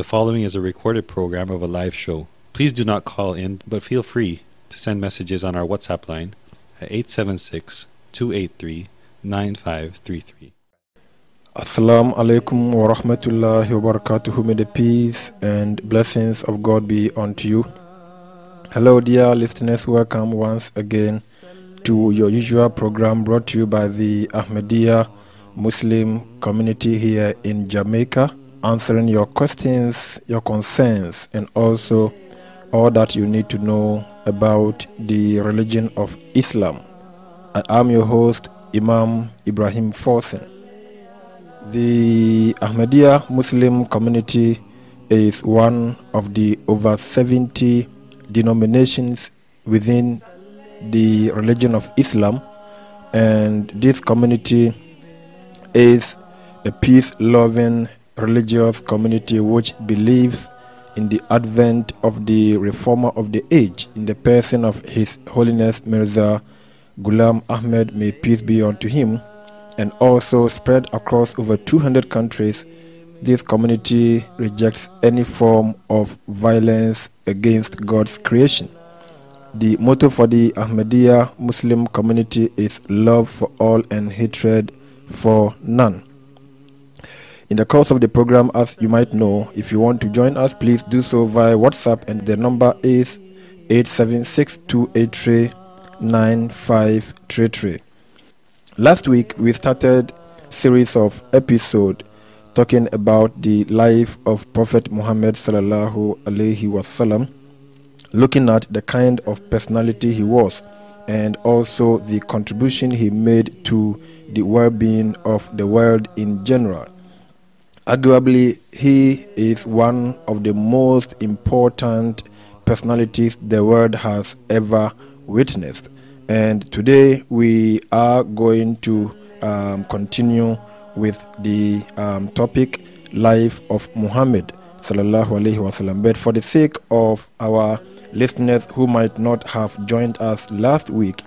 The following is a recorded program of a live show. Please do not call in, but feel free to send messages on our WhatsApp line at 876 283 9533. Assalamu alaikum wa rahmatullahi wa barakatuhu. May the peace and blessings of God be unto you. Hello, dear listeners. Welcome once again to your usual program brought to you by the Ahmadiyya Muslim community here in Jamaica, answering your questions, your concerns, and also all that you need to know about the religion of Islam. I am your host, Imam Ibrahim Forsen. The Ahmadiyya Muslim community is one of the over 70 denominations within the religion of Islam, and this community is a peace loving religious community which believes in the advent of the reformer of the age in the person of His Holiness Mirza Ghulam Ahmed, may peace be unto him, and also spread across over 200 countries. This community rejects any form of violence against God's creation. The motto for the Ahmadiyya Muslim community is love for all and hatred for none. In the course of the program, as you might know, if you want to join us, please do so via WhatsApp, and the number is 876-283-9533. Last week, we started series of episode talking about the life of Prophet Muhammad sallallahu alaihi wasallam, looking at the kind of personality he was, and also the contribution he made to the well-being of the world in general. Arguably, he is one of the most important personalities the world has ever witnessed. And today we are going to um, continue with the um, topic Life of Muhammad. But for the sake of our listeners who might not have joined us last week,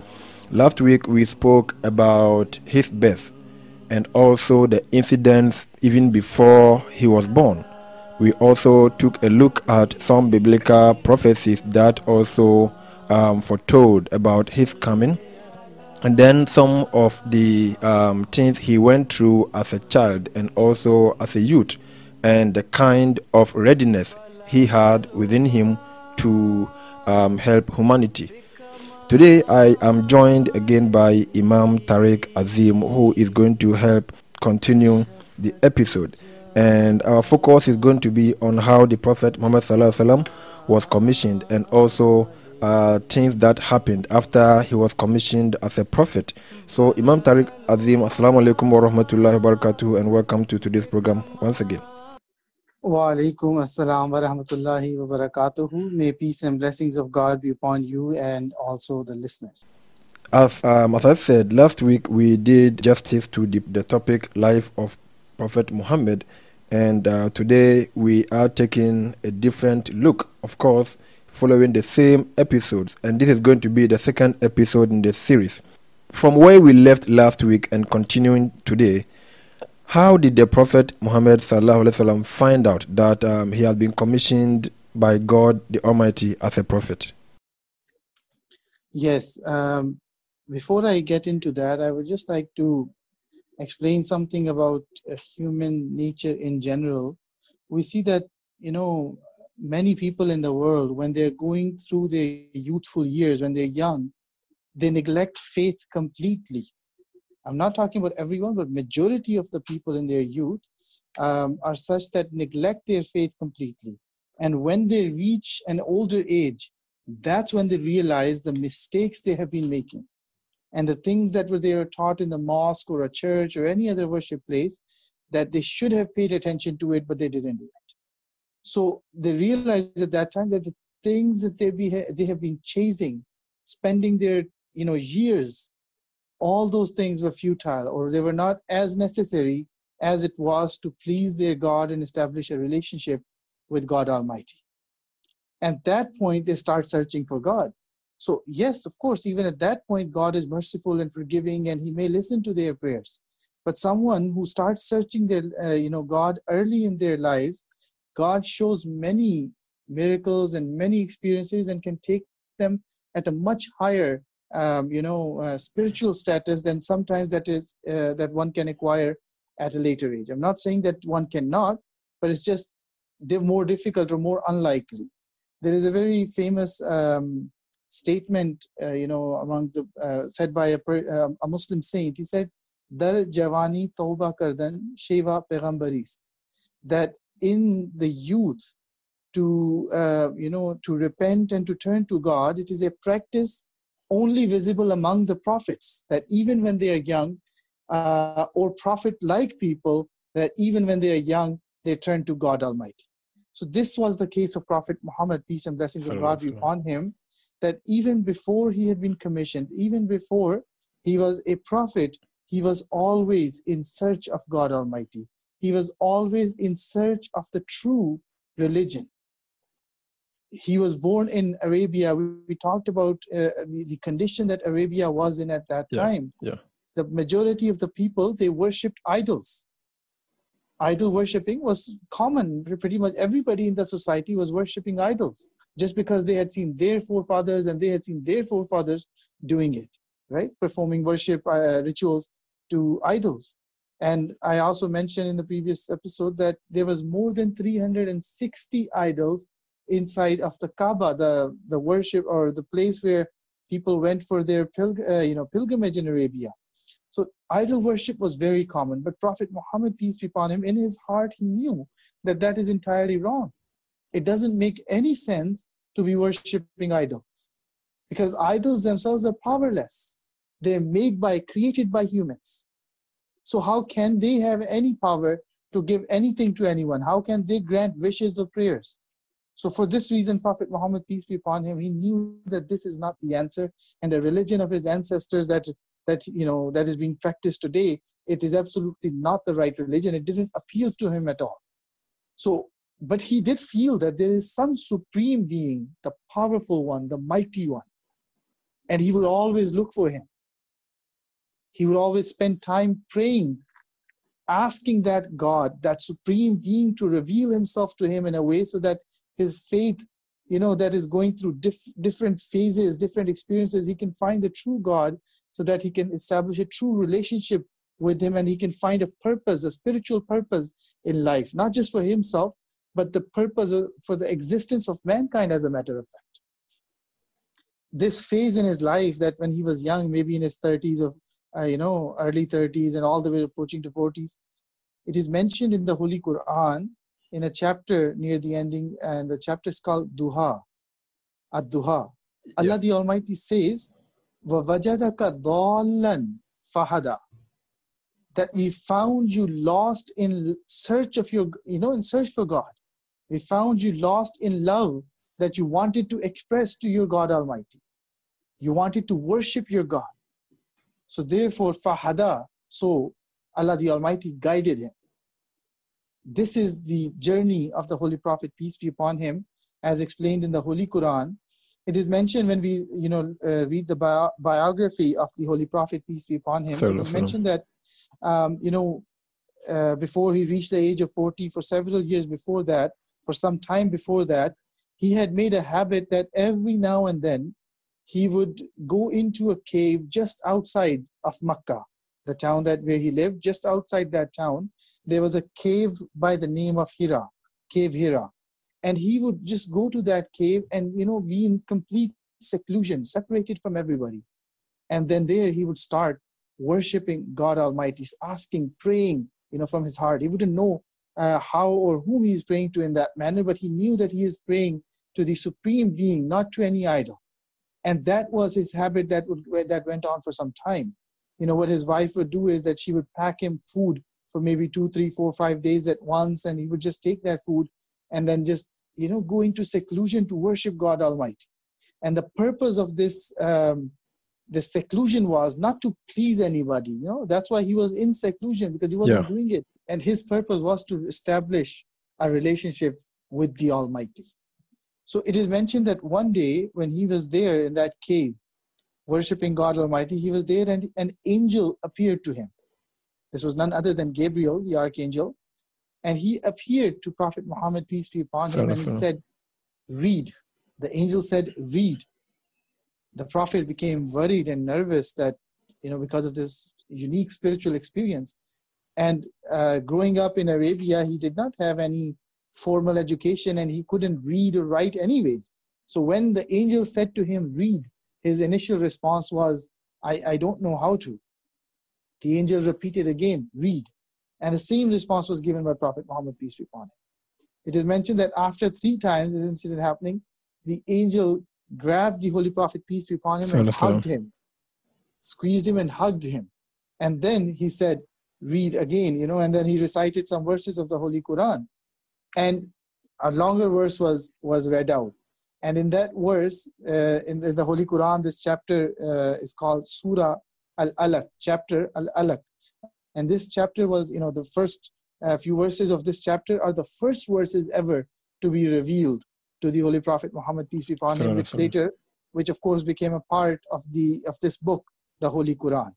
last week we spoke about his birth and also the incidents even before he was born. We also took a look at some biblical prophecies that also um, foretold about his coming, and then some of the um, things he went through as a child and also as a youth, and the kind of readiness he had within him to um, help humanity. Today, I am joined again by Imam Tariq Azim, who is going to help continue the episode. And our focus is going to be on how the Prophet Muhammad was commissioned and also uh, things that happened after he was commissioned as a prophet. So, Imam Tariq Azim, Assalamu alaikum wa rahmatullahi wa barakatuh, and welcome to today's program once again. Wa alaikum assalam wa rahmatullahi wa barakatuhu. May peace and blessings of God be upon you and also the listeners. As, um, as I said, last week we did justice to the, the topic Life of Prophet Muhammad, and uh, today we are taking a different look, of course, following the same episodes, and this is going to be the second episode in the series. From where we left last week and continuing today, how did the Prophet Muhammad sallam, find out that um, he had been commissioned by God the Almighty as a prophet? Yes. Um, before I get into that, I would just like to explain something about uh, human nature in general. We see that, you know, many people in the world, when they're going through their youthful years, when they're young, they neglect faith completely I'm not talking about everyone, but majority of the people in their youth um, are such that neglect their faith completely. And when they reach an older age, that's when they realize the mistakes they have been making. And the things that were they were taught in the mosque or a church or any other worship place, that they should have paid attention to it, but they didn't do it. So they realized at that time that the things that they, be, they have been chasing, spending their you know years all those things were futile or they were not as necessary as it was to please their God and establish a relationship with God Almighty. At that point, they start searching for God. So, yes, of course, even at that point, God is merciful and forgiving and He may listen to their prayers. But someone who starts searching their, uh, you know, God early in their lives, God shows many miracles and many experiences and can take them at a much higher um, you know uh, spiritual status then sometimes that is uh, that one can acquire at a later age. I'm not saying that one cannot but it's just more difficult or more unlikely. There is a very famous um, statement uh, you know among the uh, said by a, uh, a muslim saint. He said dar javani tauba kardan sheva pegambarist that in the youth to uh, you know to repent and to turn to god it is a practice only visible among the prophets that even when they are young uh, or prophet like people that even when they are young they turn to god almighty. So this was the case of prophet muhammad peace and blessings of god be upon him that even before he had been commissioned even before he was a prophet he was always in search of god almighty. He was always in search of the true religion he was born in Arabia. We, we talked about uh, the, the, condition that Arabia was in at that yeah, time. Yeah. The majority of the people they worshipped idols. Idol worshipping was common. Pretty much everybody in the society was worshipping idols just because they had seen their forefathers and they had seen their forefathers doing it, right? Performing worship uh, rituals to idols. And I also mentioned in the previous episode that there was more than 360 idols inside of the Kaaba, the, the worship or the place where people went for their pilg- uh, you know, pilgrimage in Arabia. So idol worship was very common, but Prophet Muhammad, peace be upon him, in his heart he knew that that is entirely wrong. It doesn't make any sense to be worshiping idols because idols themselves are powerless. They're made by, created by humans. So how can they have any power to give anything to anyone? How can they grant wishes or prayers? So for this reason, Prophet Muhammad, peace be upon him, he knew that this is not the answer, and the religion of his ancestors that that you know that is being practiced today, it is absolutely not the right religion. It didn't appeal to him at all. So, but he did feel that there is some supreme being, the powerful one, the mighty one, and he would always look for him. He would always spend time praying asking that God, that supreme being, to reveal himself to him in a way so that his faith you know that is going through diff- different phases different experiences he can find the true god so that he can establish a true relationship with him and he can find a purpose a spiritual purpose in life not just for himself but the purpose of, for the existence of mankind as a matter of fact. This phase in his life that when he was young maybe in his 30s or uh, you know early 30s and all the way approaching to 40s it is mentioned in the holy quran in a chapter near the ending, and the chapter is called Duha. Ad Duha. Yeah. Allah the Almighty says, وَوَجَدَكَ ضَالًّا fahada that we found you lost in search of your you know in search for god we found you lost in love that you wanted to express to your god almighty you wanted to worship your god so therefore fahada so allah the almighty guided him this is the journey of the Holy Prophet, peace be upon him, as explained in the Holy Quran. It is mentioned when we, you know, uh, read the bio- biography of the Holy Prophet, peace be upon him. It is mentioned that, um, you know, uh, before he reached the age of 40, for several years before that, for some time before that, he had made a habit that every now and then he would go into a cave just outside of Makkah, the town that where he lived, just outside that town, there was a cave by the name of Hira, Cave Hira. And he would just go to that cave and, you know, be in complete seclusion, separated from everybody. And then there he would start worshiping God Almighty, asking, praying, you know, from his heart. He wouldn't know uh, how or whom he's praying to in that manner, but he knew that he is praying to the supreme being, not to any idol. And that was his habit that would that went on for some time. You know, what his wife would do is that she would pack him food for maybe two, three, four, five days at once, and he would just take that food and then just you know go into seclusion to worship God Almighty. And the purpose of this um, this seclusion was not to please anybody. You know that's why he was in seclusion because he wasn't yeah. doing it, and his purpose was to establish a relationship with the Almighty. So it is mentioned that one day when he was there in that cave, worshiping God Almighty, he was there and an angel appeared to him. This was none other than Gabriel, the archangel. and he appeared to Prophet Muhammad, peace be upon him, and he said, Read. The angel said, Read. The Prophet became worried and nervous that, you know, because of this unique spiritual experience. And uh, growing up in Arabia, he did not have any formal education and he couldn't read or write anyways. So when the angel said to him, Read, his initial response was, I, I don't know how to. The angel repeated again, Read. And the same response was given by Prophet Muhammad, peace be upon him. It is mentioned that after three times this incident happening, the angel grabbed the Holy Prophet, peace be upon him, and hugged him, squeezed him and hugged him. And then he said, read again, you know, and then he recited some verses of the Holy Quran. And a longer verse was, was read out. And in that verse, uh, in, the, in, the, Holy Quran, this chapter uh, is called Surah Al-Alaq, chapter Al-Alaq. And this chapter was, you know, the first uh, few verses of this chapter are the first verses ever to be revealed to the Holy Prophet Muhammad, peace be upon him, which later, which of course became a part of the of this book, the Holy Quran.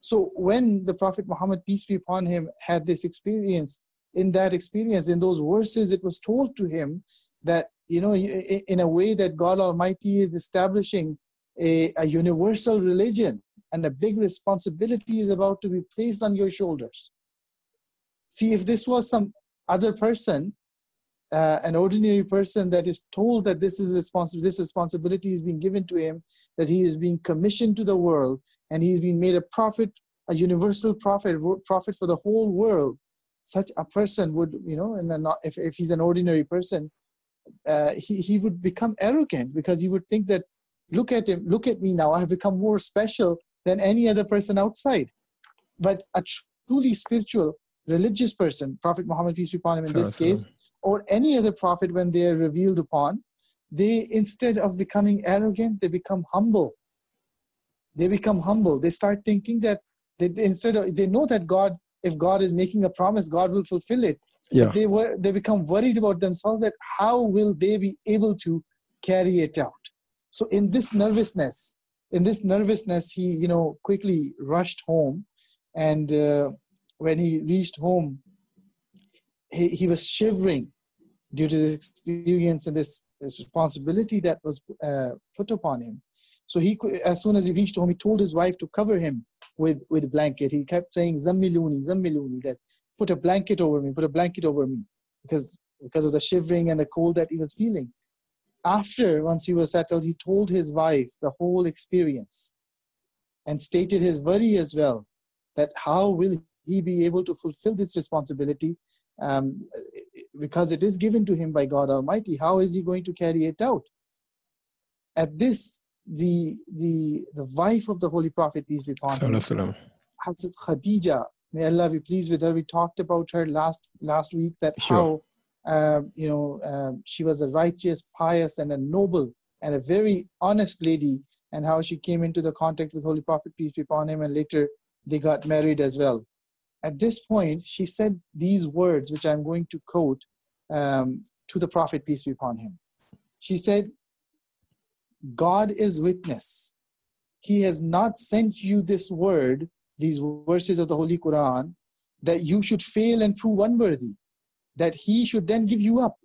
So when the Prophet Muhammad, peace be upon him, had this experience, in that experience, in those verses, it was told to him that, you know, in a way that God Almighty is establishing a, a universal religion and a big responsibility is about to be placed on your shoulders. See, if this was some other person, uh, an ordinary person that is told that this is responsible, this responsibility is being given to him, that he is being commissioned to the world, and he's being made a prophet, a universal prophet, prophet for the whole world. Such a person would, you know, and if, if he's an ordinary person, uh, he, he would become arrogant because he would think that, look at him, look at me now, I have become more special than any other person outside. But a truly spiritual, religious person, Prophet Muhammad, peace be upon him in sure, this sure. case, or any other prophet when they are revealed upon, they instead of becoming arrogant, they become humble. They become humble. They start thinking that they, they, instead of they know that God, if God is making a promise, God will fulfill it. Yeah. They were they become worried about themselves that how will they be able to carry it out. So in this nervousness, in this nervousness, he you know quickly rushed home, and uh, when he reached home, he, he was shivering due to this experience and this, this responsibility that was uh, put upon him. So he, as soon as he reached home, he told his wife to cover him with with a blanket. He kept saying "Zammiluni, Zammiluni," that put a blanket over me, put a blanket over me, because because of the shivering and the cold that he was feeling. After once he was settled, he told his wife the whole experience, and stated his worry as well, that how will he be able to fulfill this responsibility um, because it is given to him by God Almighty. How is he going to carry it out? At this, the the the wife of the Holy Prophet peace be upon him, Hazrat Khadija, may Allah be pleased with her. We talked about her last last week that sure. how you know um, she was a righteous, pious, and a noble and a very honest lady, and how she came into the contact with Holy Prophet peace be upon him, and later they got married as well. At this point, she said these words, which I'm going to quote um, to the Prophet, peace be upon him. She said, God is witness. He has not sent you this word, these verses of the Holy Quran, that you should fail and prove unworthy, that He should then give you up.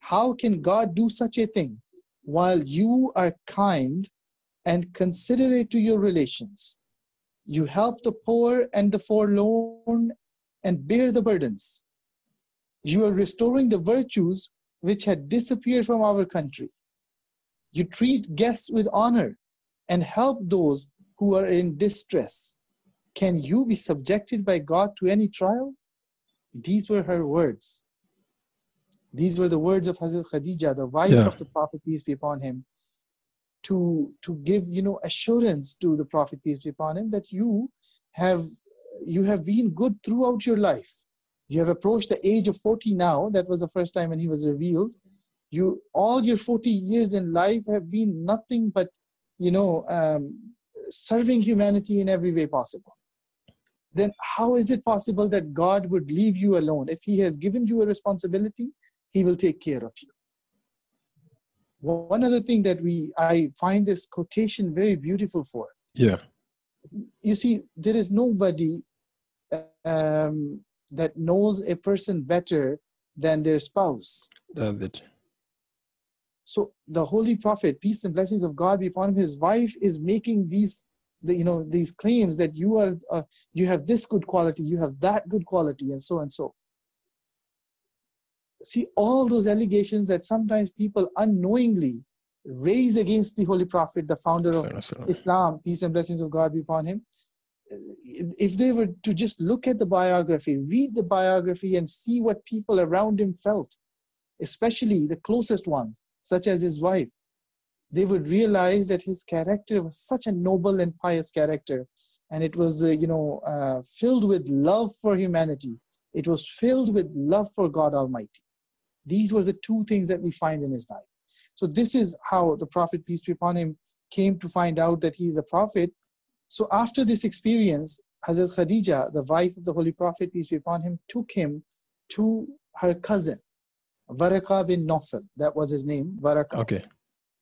How can God do such a thing while you are kind and considerate to your relations? You help the poor and the forlorn and bear the burdens. You are restoring the virtues which had disappeared from our country. You treat guests with honor and help those who are in distress. Can you be subjected by God to any trial? These were her words. These were the words of Hazrat Khadija, the wife yeah. of the Prophet, peace be upon him, to to give you know assurance to the prophet peace be upon him that you have you have been good throughout your life. You have approached the age of 40 now. That was the first time when he was revealed. You all your 40 years in life have been nothing but you know um, serving humanity in every way possible. Then how is it possible that god would leave you alone? If he has given you a responsibility he will take care of you one other thing that we i find this quotation very beautiful for yeah you see there is nobody um, that knows a person better than their spouse. That's it. So the Holy Prophet, peace and blessings of God be upon him, his wife is making these, the, you know, these claims that you are, uh, you have this good quality, you have that good quality, and so and so. See all those allegations that sometimes people unknowingly raise against the Holy Prophet, the founder of Islam, peace and blessings of God be upon him. If they were to just look at the biography, read the biography, and see what people around him felt, especially the closest ones, such as his wife, they would realize that his character was such a noble and pious character. And it was, uh, you know, uh, filled with love for humanity. It was filled with love for God Almighty. These were the two things that we find in his life. So this is how the Prophet, peace be upon him, came to find out that he is a prophet. So after this experience, Hazrat Khadija, the wife of the Holy Prophet, peace be upon him, took him to her cousin, Varaka bin Nawfal. That was his name, Varaka. Okay.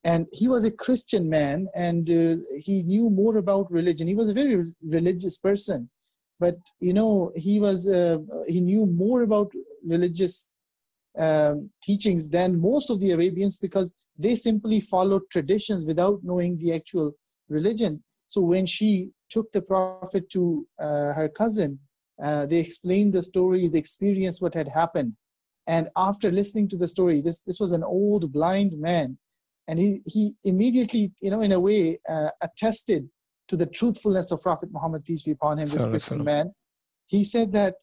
And he was a Christian man and uh, he knew more about religion. He was a very religious person. But, you know, he was, uh, he knew more about religious um, teachings than most of the Arabians because they simply followed traditions without knowing the actual religion. So when she took the Prophet to uh, her cousin, uh, they explained the story, the experience, what had happened. And after listening to the story, this, this was an old blind man. And he, he immediately, you know, in a way, uh, attested to the truthfulness of Prophet Muhammad, peace be upon him, this Christian man. He said that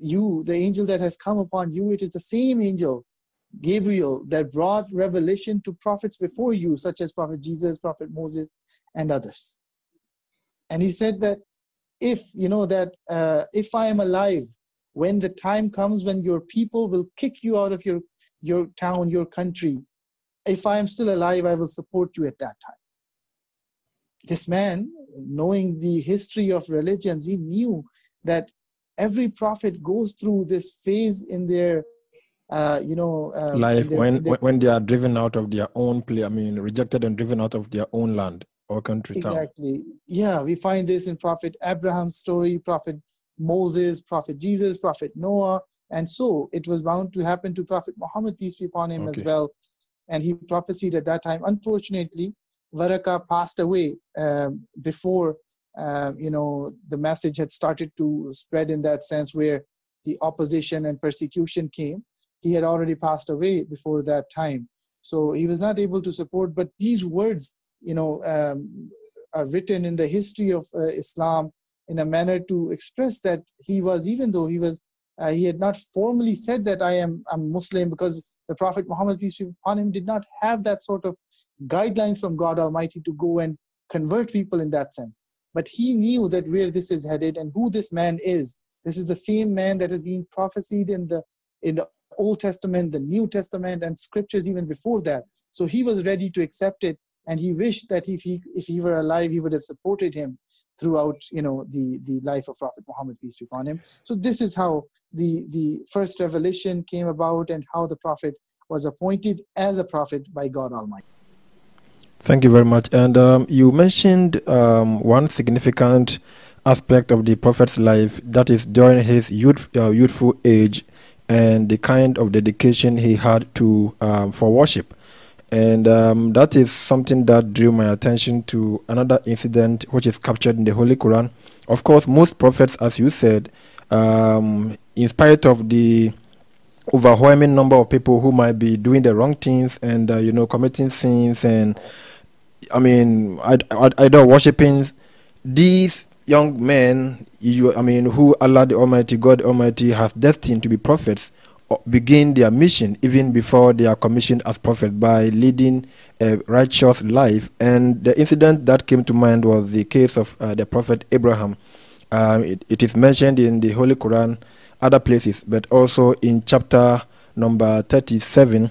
you, the angel that has come upon you, it is the same angel, Gabriel, that brought revelation to prophets before you, such as Prophet Jesus, Prophet Moses, and others. And he said that if, you know, that uh, if I am alive, when the time comes when your people will kick you out of your, your town, your country, if I am still alive, I will support you at that time. This man, knowing the history of religions, he knew that every prophet goes through this phase in their uh, you know uh, life their, when their, when they are driven out of their own place i mean rejected and driven out of their own land or country exactly town. yeah we find this in prophet abraham's story prophet moses prophet jesus prophet noah and so it was bound to happen to prophet muhammad peace be upon him okay. as well and he prophesied at that time unfortunately varaka passed away um, before uh, you know, the message had started to spread in that sense where the opposition and persecution came. He had already passed away before that time. So he was not able to support, but these words, you know, um, are written in the history of uh, Islam in a manner to express that he was, even though he was, uh, he had not formally said that I am a Muslim because the Prophet Muhammad, peace be upon him, did not have that sort of guidelines from God Almighty to go and convert people in that sense. But he knew that where this is headed and who this man is. This is the same man that has been prophesied in the in the Old Testament, the New Testament, and scriptures even before that. So he was ready to accept it, and he wished that if he if he were alive, he would have supported him throughout you know the the life of Prophet Muhammad peace be upon him. So this is how the the first revelation came about, and how the Prophet was appointed as a prophet by God Almighty. Thank you very much. And um, you mentioned um, one significant aspect of the prophet's life that is during his youth, uh, youthful age and the kind of dedication he had to um, for worship. And um, that is something that drew my attention to another incident which is captured in the Holy Quran. Of course, most prophets, as you said, um, in spite of the overwhelming number of people who might be doing the wrong things and uh, you know committing sins and I mean, either worshiping these young men, you, I mean, who Allah the Almighty, God Almighty, has destined to be prophets, uh, begin their mission even before they are commissioned as prophets by leading a righteous life. And the incident that came to mind was the case of uh, the prophet Abraham. Um, it, it is mentioned in the Holy Quran, other places, but also in chapter number 37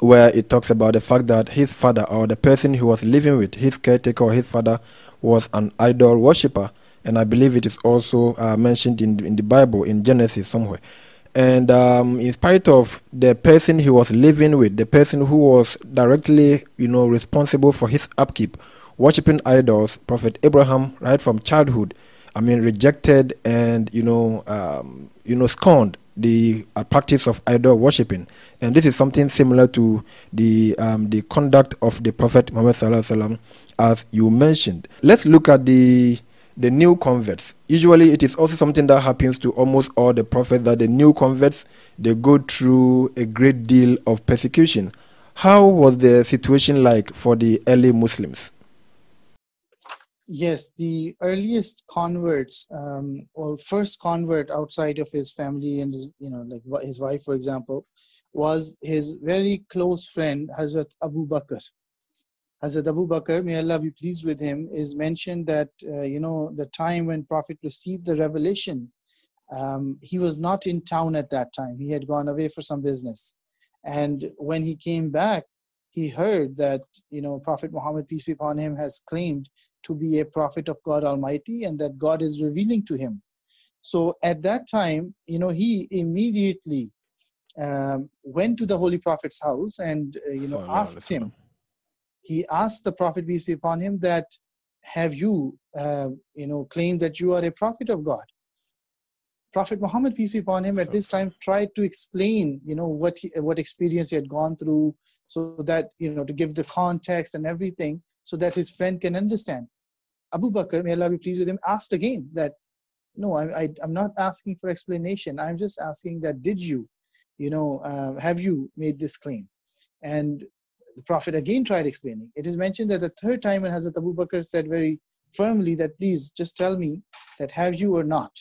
where it talks about the fact that his father or the person he was living with, his caretaker or his father, was an idol worshipper. And I believe it is also uh, mentioned in, in the Bible, in Genesis somewhere. And um, in spite of the person he was living with, the person who was directly, you know, responsible for his upkeep, worshiping idols, Prophet Abraham, right from childhood, I mean, rejected and you know, um, you know, scorned the uh, practice of idol worshipping, and this is something similar to the um, the conduct of the Prophet Muhammad as you mentioned. Let's look at the the new converts. Usually, it is also something that happens to almost all the prophets that the new converts they go through a great deal of persecution. How was the situation like for the early Muslims? Yes, the earliest converts, um, well, first convert outside of his family and his, you know, like his wife, for example, was his very close friend Hazrat Abu Bakr. Hazrat Abu Bakr, may Allah be pleased with him, is mentioned that uh, you know the time when Prophet received the revelation, um, he was not in town at that time. He had gone away for some business, and when he came back, he heard that you know Prophet Muhammad peace be upon him has claimed to be a prophet of God Almighty and that God is revealing to him. So at that time, you know, he immediately um, went to the Holy Prophet's house and, uh, you know, asked him, he asked the Prophet, peace be upon him, that have you, uh, you know, claimed that you are a prophet of God? Prophet Muhammad, peace be upon him, at this time tried to explain, you know, what he, what experience he had gone through, so that you know, to give the context and everything, so that his friend can understand. Abu Bakr, may Allah be pleased with him, asked again that, no, I, I, am not asking for explanation. I'm just asking that, did you, you know, uh, have you made this claim? And the Prophet again tried explaining. It is mentioned that the third time when Hazrat Abu Bakr said very firmly that, please just tell me that have you or not.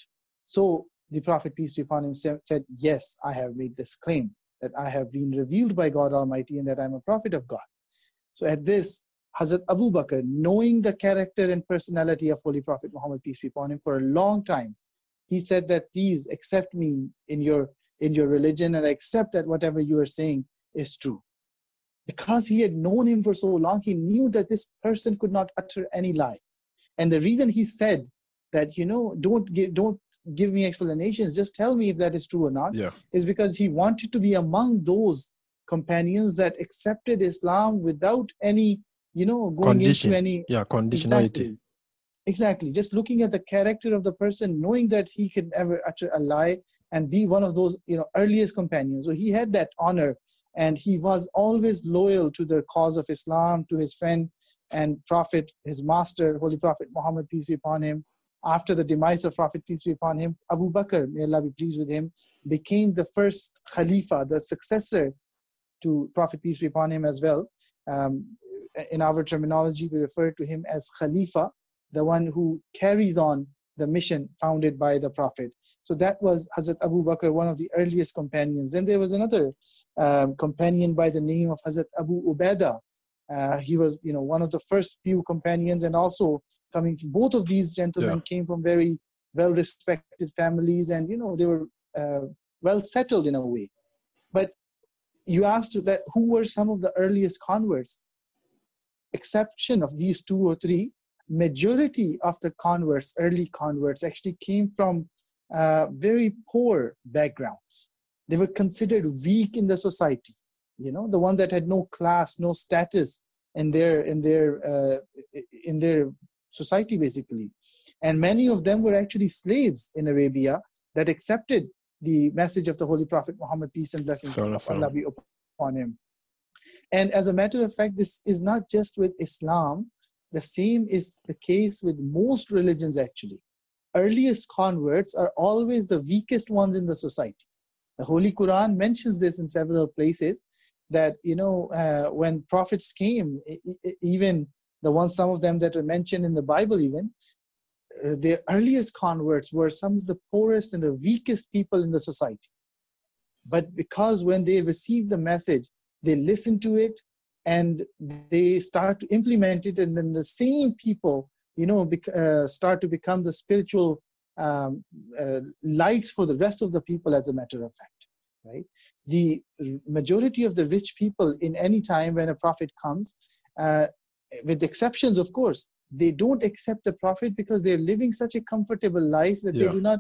So the Prophet, peace be upon him, said, yes, I have made this claim that I have been revealed by God Almighty and that I'm a prophet of God. So at this, Hazrat Abu Bakr, knowing the character and personality of Holy Prophet Muhammad, peace be upon him, for a long time, he said that please accept me in your in your religion and accept that whatever you are saying is true. Because he had known him for so long, he knew that this person could not utter any lie. And the reason he said that, you know, don't give don't give me explanations, just tell me if that is true or not, yeah. is because he wanted to be among those companions that accepted Islam without any you know going Condition. into any yeah conditionality. Exactly. exactly. Just looking at the character of the person knowing that he can ever utter a lie and be one of those you know earliest companions. So he had that honor and he was always loyal to the cause of islam to his friend and prophet his master holy prophet muhammad peace be upon him. After the demise of prophet peace be upon him abu bakr may allah be pleased with him became the first khalifa the successor to prophet peace be upon him as well. Um, in our terminology, we refer to him as Khalifa, the one who carries on the mission founded by the Prophet. So that was Hazrat Abu Bakr, one of the earliest companions. Then there was another um, companion by the name of Hazrat Abu Ubaidah. Uh, he was, you know, one of the first few companions, and also coming. Both of these gentlemen yeah. came from very well-respected families, and you know they were uh, well settled in a way. But you asked that who were some of the earliest converts? Exception of these two or three, majority of the converts, early converts, actually came from uh, very poor backgrounds. They were considered weak in the society. You know, the one that had no class, no status in their in their uh, in their society, basically. And many of them were actually slaves in Arabia that accepted the message of the Holy Prophet Muhammad, peace and blessings of Allah be upon him. And as a matter of fact, this is not just with Islam, the same is the case with most religions actually. Earliest converts are always the weakest ones in the society. The Holy Quran mentions this in several places that, you know, uh, when prophets came, even the ones, some of them that are mentioned in the Bible, even, uh, the earliest converts were some of the poorest and the weakest people in the society. But because when they received the message, they listen to it and they start to implement it. And then the same people you know uh, start to become the spiritual um, uh, lights for the rest of the people as a matter of fact right? The majority of the rich people in any time when a prophet comes uh, with exceptions of course they don't accept the prophet because they're living such a comfortable life that yeah. they do not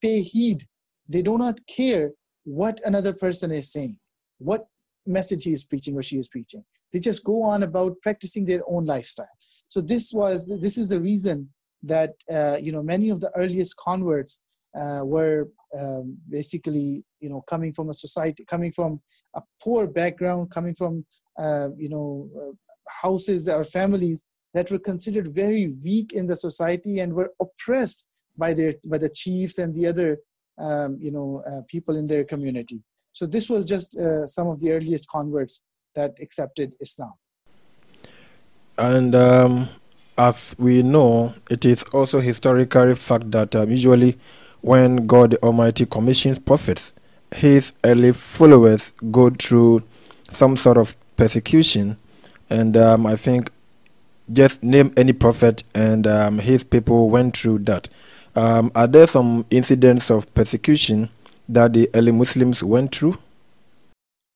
pay heed. They do not care what another person is saying what message he is preaching or she is preaching. They just go on about practicing their own lifestyle. So this was this is the reason that uh, you know many of the earliest converts uh, were um, basically you know coming from a society coming from a poor background coming from uh, you know uh, houses or families that were considered very weak in the society and were oppressed by their by the chiefs and the other um, you know uh, people in their community so this was just uh, some of the earliest converts that accepted islam. And um, as we know it is also historically fact that um, usually when god almighty commissions prophets his early followers go through some sort of persecution. And um, i think just name any prophet and um, his people went through that. Um, are there some incidents of persecution that the early Muslims went through?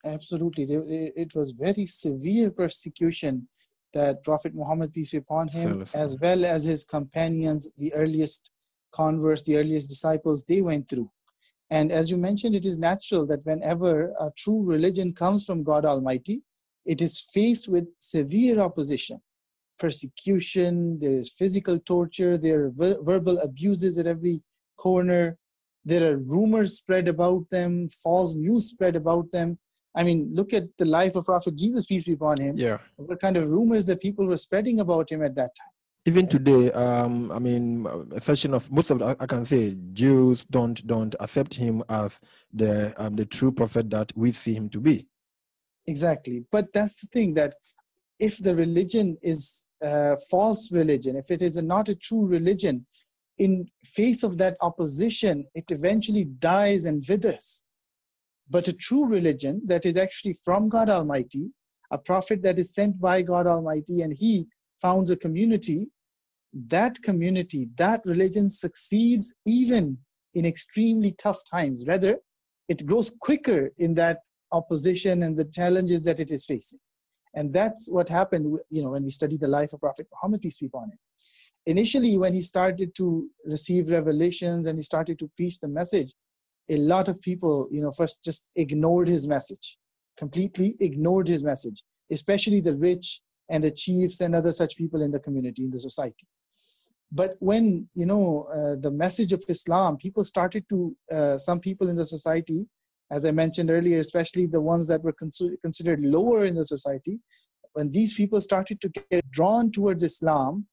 Absolutely. it was very severe persecution that Prophet Muhammad, peace be upon him, as well as his companions, the earliest converts, the earliest disciples, they went through. And as you mentioned, it is natural that whenever a true religion comes from God Almighty, it is faced with severe opposition persecution, there is physical torture, there are ver- verbal abuses at every corner, there are rumors spread about them, false news spread about them. I mean, look at the life of Prophet Jesus, peace be upon him. Yeah. What kind of rumors that people were spreading about him at that time? Even today, um, I mean, a section of most of the, I can say Jews don't don't accept him as the um, the true prophet that we see him to be. Exactly, but that's the thing that if the religion is uh, false religion, if it is a, not a true religion, in face of that opposition, it eventually dies and withers. But a true religion that is actually from God Almighty, a prophet that is sent by God Almighty, and he founds a community, that community, that religion succeeds even in extremely tough times. Rather, it grows quicker in that opposition and the challenges that it is facing. And that's what happened, you know, when we study the life of Prophet Muhammad, peace be upon him. Initially, when he started to receive revelations and he started to preach the message, a lot of people, you know, first just ignored his message, completely ignored his message, especially the rich and the chiefs and other such people in the community, in the society. But when, you know, uh, the message of Islam, people started to, uh, some people in the society as I mentioned earlier, especially the ones that were considered lower in the society, when these people started to get drawn towards Islam,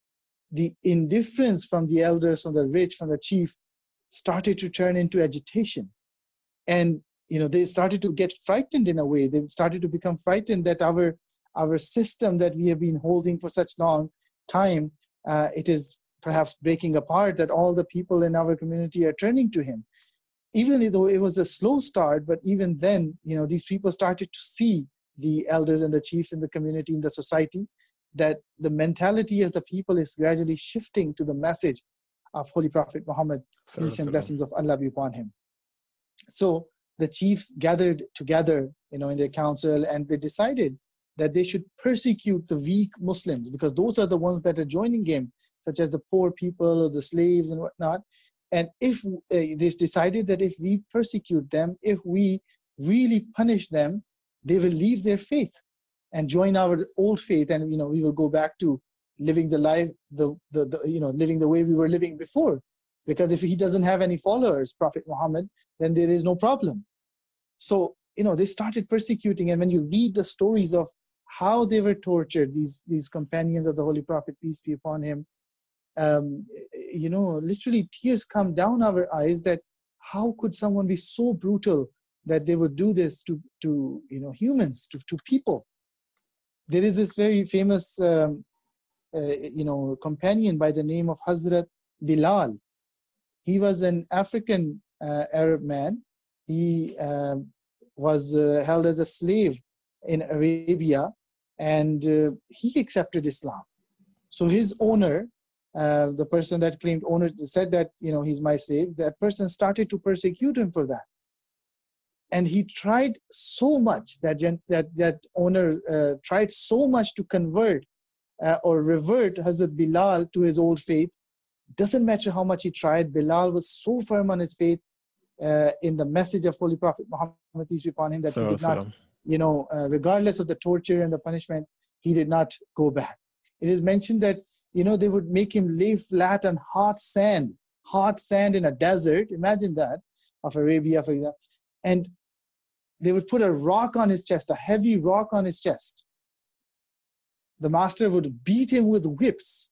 the indifference from the elders, from the rich, from the chief, started to turn into agitation. And you know, they started to get frightened in a way. They started to become frightened that our our system that we have been holding for such long time, uh, it is perhaps breaking apart. That all the people in our community are turning to him even though it was a slow start, but even then, you know, these people started to see the elders and the chiefs in the community, in the society, that the mentality of the people is gradually shifting to the message of Holy Prophet Muhammad, peace and blessings of Allah be upon him. So the chiefs gathered together, you know, in their council, and they decided that they should persecute the weak Muslims because those are the ones that are joining him, such as the poor people or the slaves and whatnot. And if uh, they decided that if we persecute them, if we really punish them, they will leave their faith and join our old faith, and you know we will go back to living the life, the, the, the you know living the way we were living before. Because if he doesn't have any followers, Prophet Muhammad, then there is no problem. So you know they started persecuting, and when you read the stories of how they were tortured, these these companions of the Holy Prophet, peace be upon him, um, you know, literally tears come down our eyes that how could someone be so brutal that they would do this to, to you know, humans, to, to people? There is this very famous, um, uh, you know, companion by the name of Hazrat Bilal. He was an African uh, Arab man. He uh, was uh, held as a slave in Arabia and uh, he accepted Islam. So his owner uh, the person that claimed owner said that you know he's my slave that person started to persecute him for that and he tried so much that that that owner uh, tried so much to convert uh, or revert Hazrat Bilal to his old faith doesn't matter how much he tried Bilal was so firm on his faith uh, in the message of Holy Prophet Muhammad peace be upon him that so, he did so. not you know uh, regardless of the torture and the punishment he did not go back it is mentioned that you know, they would make him lay flat on hot sand, hot sand in a desert. Imagine that of Arabia, for example. And they would put a rock on his chest, a heavy rock on his chest. The master would beat him with whips,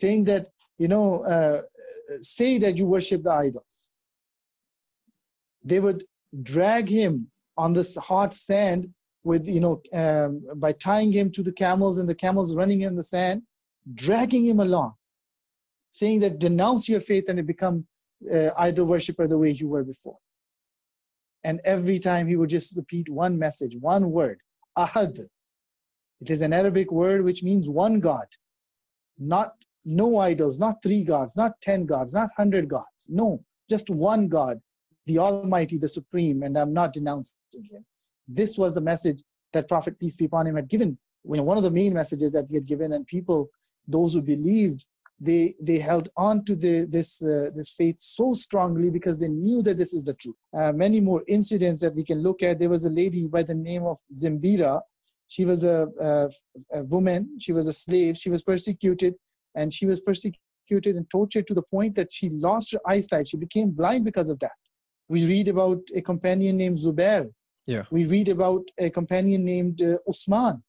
saying that, you know, uh, say that you worship the idols. They would drag him on this hot sand with, you know, um, by tying him to the camels and the camels running in the sand, dragging him along, saying that denounce your faith and become uh, idol worshiper the way you were before. And every time he would just repeat one message, one word, ahad. It is an Arabic word which means one God, not no idols, not three gods, not ten gods, not hundred gods. No, just one God, the Almighty, the Supreme, and I'm not denouncing him. This was the message that Prophet peace be upon him had given. You know, one of the main messages that he had given, and people, those who believed they they held on to the, this uh, this faith so strongly because they knew that this is the truth. Uh, many more incidents that we can look at. There was a lady by the name of Zimbira. She was a, a, a woman. She was a slave. She was persecuted, and she was persecuted and tortured to the point that she lost her eyesight. She became blind because of that. We read about a companion named Zubair. Yeah. We read about a companion named uh, Usman.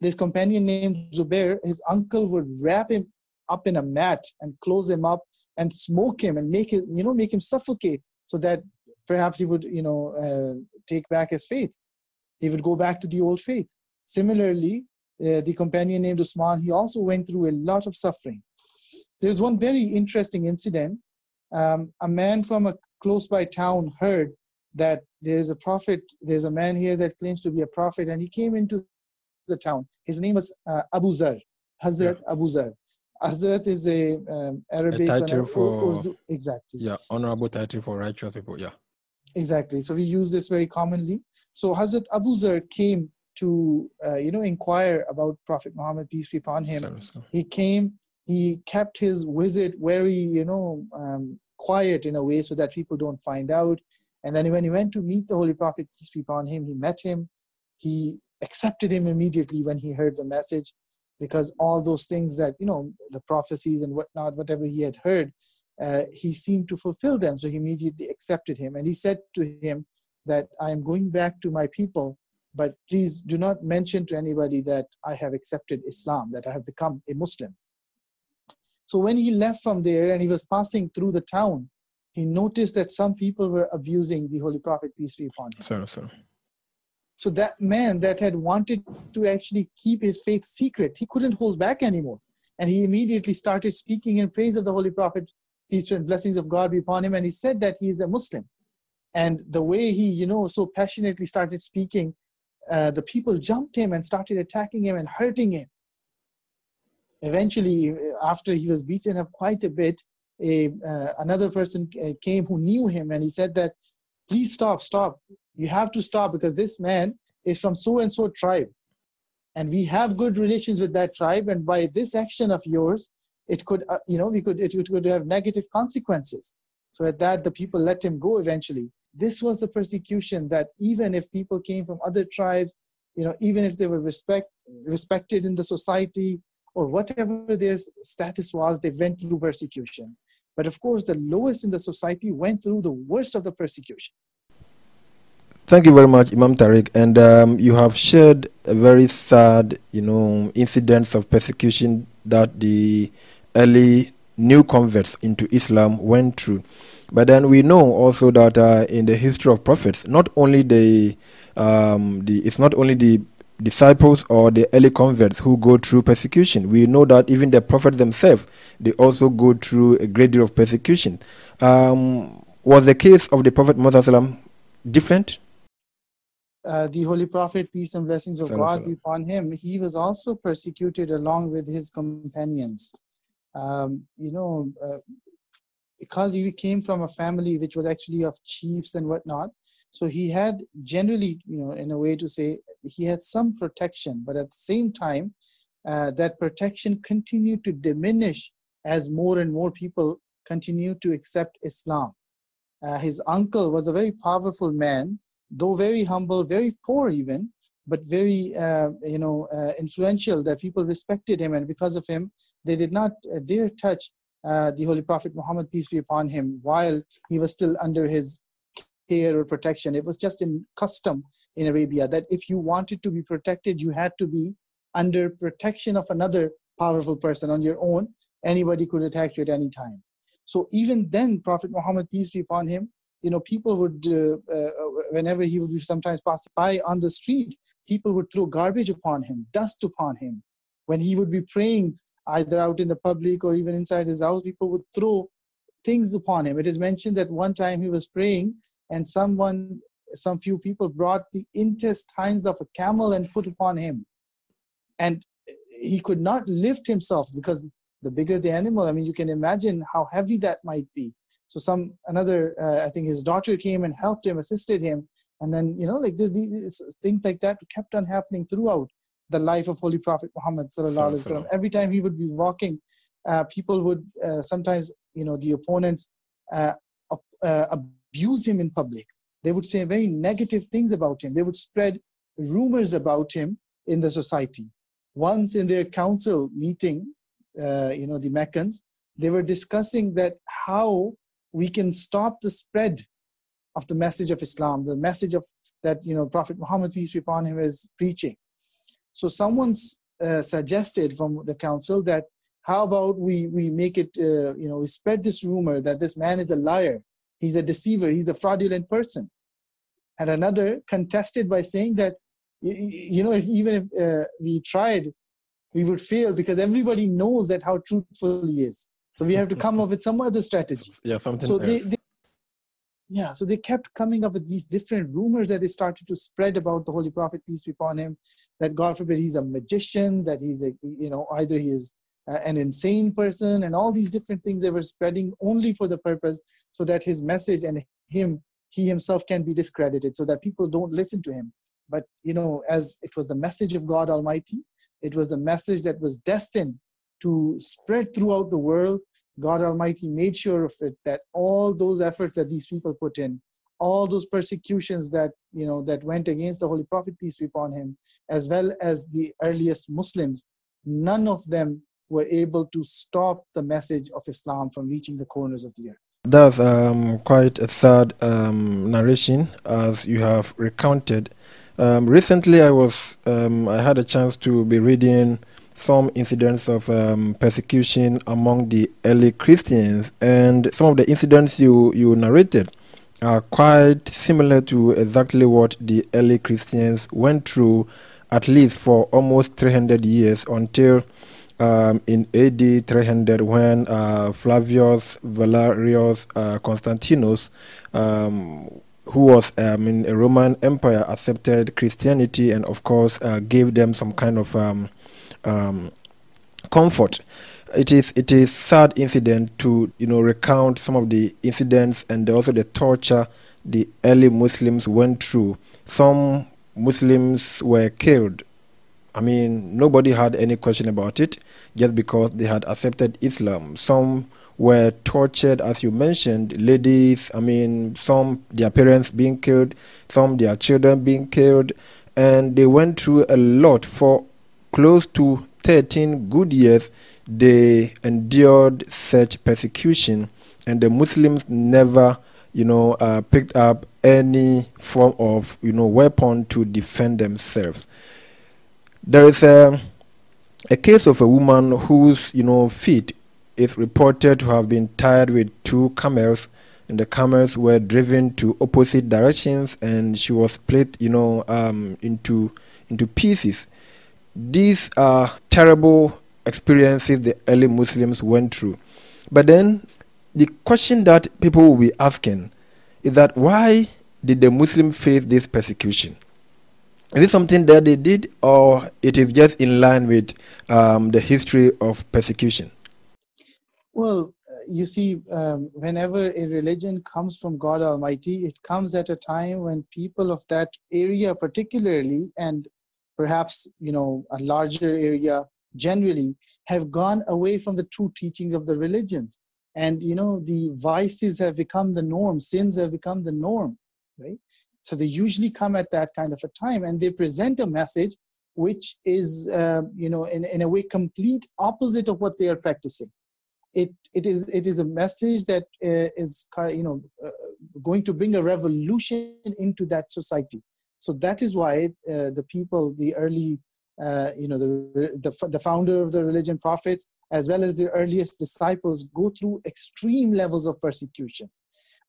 This companion named Zubair, his uncle would wrap him up in a mat and close him up and smoke him and make it, you know, make him suffocate so that perhaps he would, you know, uh, take back his faith. He would go back to the old faith. Similarly, uh, the companion named Usman, he also went through a lot of suffering. There's one very interesting incident. Um, a man from a close by town heard that there's a prophet, there's a man here that claims to be a prophet, and he came into the town. His name was uh, Abu Zar, Hazrat yeah. Abu Zar. Hazrat is a um, Arabic a title for Urdu. exactly. Yeah, honorable title for righteous people. Yeah. Exactly. So we use this very commonly. So Hazrat Abu Zar came to uh, you know inquire about Prophet Muhammad peace be upon him. He came. He kept his visit very you know um, quiet in a way so that people don't find out. And then when he went to meet the Holy Prophet peace be upon him, he met him. He accepted him immediately when he heard the message because all those things that you know the prophecies and whatnot whatever he had heard uh, he seemed to fulfill them. So he immediately accepted him. And he said to him that i am going back to my people but please do not mention to anybody that i have accepted islam that i have become a muslim. So when he left from there and he was passing through the town he noticed that some people were abusing the holy prophet peace be upon him. Sorry, sorry. So that man that had wanted to actually keep his faith secret, he couldn't hold back anymore. And he immediately started speaking in praise of the Holy Prophet, peace and blessings of God be upon him. And he said that he is a Muslim. And the way he, you know, so passionately started speaking, uh, the people jumped him and started attacking him and hurting him. Eventually, after he was beaten up quite a bit, a, uh, another person came who knew him and he said that, please stop, stop you have to stop because this man is from so and so tribe. And we have good relations with that tribe. And by this action of yours it could uh, you know we could it, it could have negative consequences. So at that the people let him go eventually. This was the persecution that even if people came from other tribes you know even if they were respect respected in the society or whatever their status was they went through persecution. But of course the lowest in the society went through the worst of the persecution Thank you very much, Imam Tariq. And um, you have shared a very sad, you know, incidents of persecution that the early new converts into Islam went through. But then we know also that uh, in the history of prophets, not only the, um, the it's not only the disciples or the early converts who go through persecution. We know that even the prophets themselves, they also go through a great deal of persecution. Um, was the case of the Prophet Muhammad different? Uh, the Holy Prophet, peace and blessings of God be upon him, he was also persecuted along with his companions. Um, you know, uh, because he came from a family which was actually of chiefs and whatnot, so he had generally, you know, in a way to say, he had some protection, but at the same time, uh, that protection continued to diminish as more and more people continued to accept Islam. Uh, his uncle was a very powerful man though very humble, very poor even, but very uh, you know uh, influential that people respected him and because of him they did not uh, dare touch uh, the holy prophet muhammad peace be upon him while he was still under his care or protection. It was just in custom in arabia that if you wanted to be protected you had to be under protection of another powerful person on your own. Anybody could attack you at any time. So even then prophet muhammad peace be upon him you know people would uh, uh, whenever he would be sometimes passing by on the street people would throw garbage upon him, dust upon him. When he would be praying, either out in the public or even inside his house, people would throw things upon him. It is mentioned that one time he was praying and someone, some few people brought the intestines of a camel and put upon him. And he could not lift himself because the bigger the animal, I mean, you can imagine how heavy that might be. So some another, uh, I think his daughter came and helped him, assisted him, and then you know like these things like that kept on happening throughout the life of holy prophet muhammad sallallahu alaihi wasallam. every time he would be walking uh, people would uh, sometimes you know the opponents uh, uh, abuse him in public. They would say very negative things about him. They would spread rumors about him in the society. Once in their council meeting uh, you know the meccans they were discussing that how we can stop the spread of the message of Islam, the message of that you know Prophet Muhammad peace be upon him is preaching. So someone's uh, suggested from the council that how about we we make it uh, you know we spread this rumor that this man is a liar, he's a deceiver, he's a fraudulent person, and another contested by saying that you, you know if, even if uh, we tried, we would fail because everybody knows that how truthful he is. So we have to come up with some other strategy. Yeah, something. So they, they yeah so they kept coming up with these different rumors that they started to spread about the holy prophet peace be upon him that god forbid he's a magician that he's a you know either he is uh, an insane person and all these different things they were spreading only for the purpose so that his message and him he himself can be discredited so that people don't listen to him but you know as it was the message of god almighty it was the message that was destined to spread throughout the world God Almighty made sure of it that all those efforts that these people put in, all those persecutions that you know that went against the Holy Prophet peace be upon him, as well as the earliest Muslims, none of them were able to stop the message of Islam from reaching the corners of the earth. That's um, quite a sad um, narration, as you have recounted. Um, recently, I was um, I had a chance to be reading some incidents of um, persecution among the early Christians, and some of the incidents you, you narrated are quite similar to exactly what the early Christians went through, at least for almost 300 years until um, in AD 300 when uh, Flavius Valerius uh, Constantinus, um, who was um, in a Roman Empire, accepted Christianity and, of course, uh, gave them some kind of um, um, comfort. It is it is sad incident to you know recount some of the incidents and also the torture the early Muslims went through. Some Muslims were killed. I mean, nobody had any question about it just because they had accepted Islam. Some were tortured, as you mentioned, ladies, I mean, some their parents being killed, some their children being killed, and they went through a lot for close to 13 good years, they endured such persecution, and the Muslims never, you know, uh, picked up any form of, you know, weapon to defend themselves. There is a, a case of a woman whose, you know, feet is reported to have been tied with two camels and the camels were driven to opposite directions and she was split you know um, into into pieces these are terrible experiences the early Muslims went through. But then the question that people will be asking is that why did the Muslims face this persecution? Is it something that they did, or it is just in line with um, the history of persecution? Well, you see, um, whenever a religion comes from God Almighty, it comes at a time when people of that area, particularly, and perhaps you know a larger area generally have gone away from the true teachings of the religions and you know the vices have become the norm sins have become the norm right So they usually come at that kind of a time and they present a message which is, uh, you know, in, in a way complete opposite of what they are practicing. It, it is it is a message that uh, is you know uh, going to bring a revolution into that society. So that is why uh, the people, the early, uh, you know, the, the the founder of the religion, prophets, as well as the earliest disciples, go through extreme levels of persecution.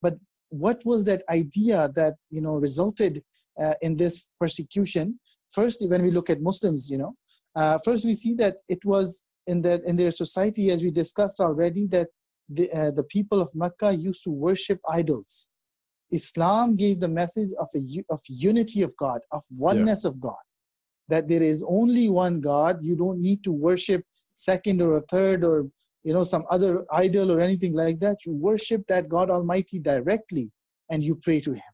But what was that idea that you know resulted uh, in this persecution? First, when we look at Muslims, you know, uh, first we see that it was in that in their society, as we discussed already, that the uh, the people of Mecca used to worship idols. Islam gave the message of a of unity of God, of oneness yeah. of God, that there is only one God. You don't need to worship second or a third or you know some other idol or anything like that you worship that god almighty directly and you pray to him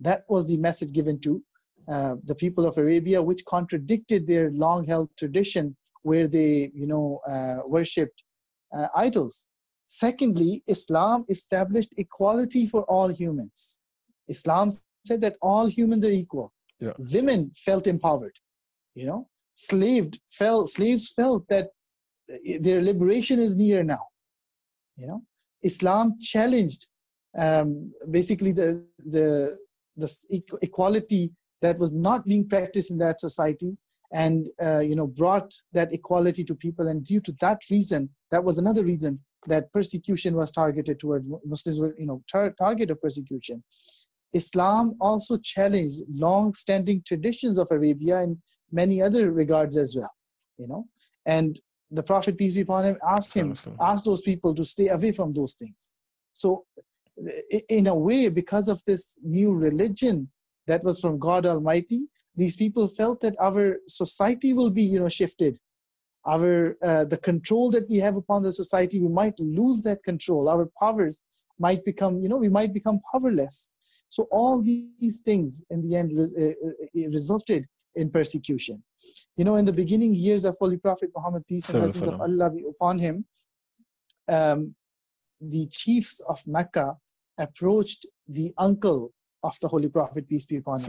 that was the message given to uh, the people of arabia which contradicted their long held tradition where they you know uh, worshipped uh, idols secondly islam established equality for all humans. Islam said that all humans are equal. Yeah. women felt empowered you know? Slaved felt slaves felt that their liberation is near now you know? Islam challenged um, basically the the the equality that was not being practiced in that society and uh, you know brought that equality to people. And due to that reason that was another reason that persecution was targeted toward muslims were you know tar- target of persecution islam also challenged long standing traditions of arabia in many other regards as well you know and the Prophet, peace be upon him, asked him, asked those people to stay away from those things. So, in a way, because of this new religion that was from God Almighty, these people felt that our society will be, you know, shifted. Our uh, the control that we have upon the society, we might lose that control. Our powers might become, you know, we might become powerless. So all these things, in the end, uh, uh, resulted in persecution. You know, in the beginning years of Holy Prophet Muhammad, peace and blessings of Allah be upon him, um, the chiefs of Mecca approached the uncle of the Holy Prophet, peace be upon him.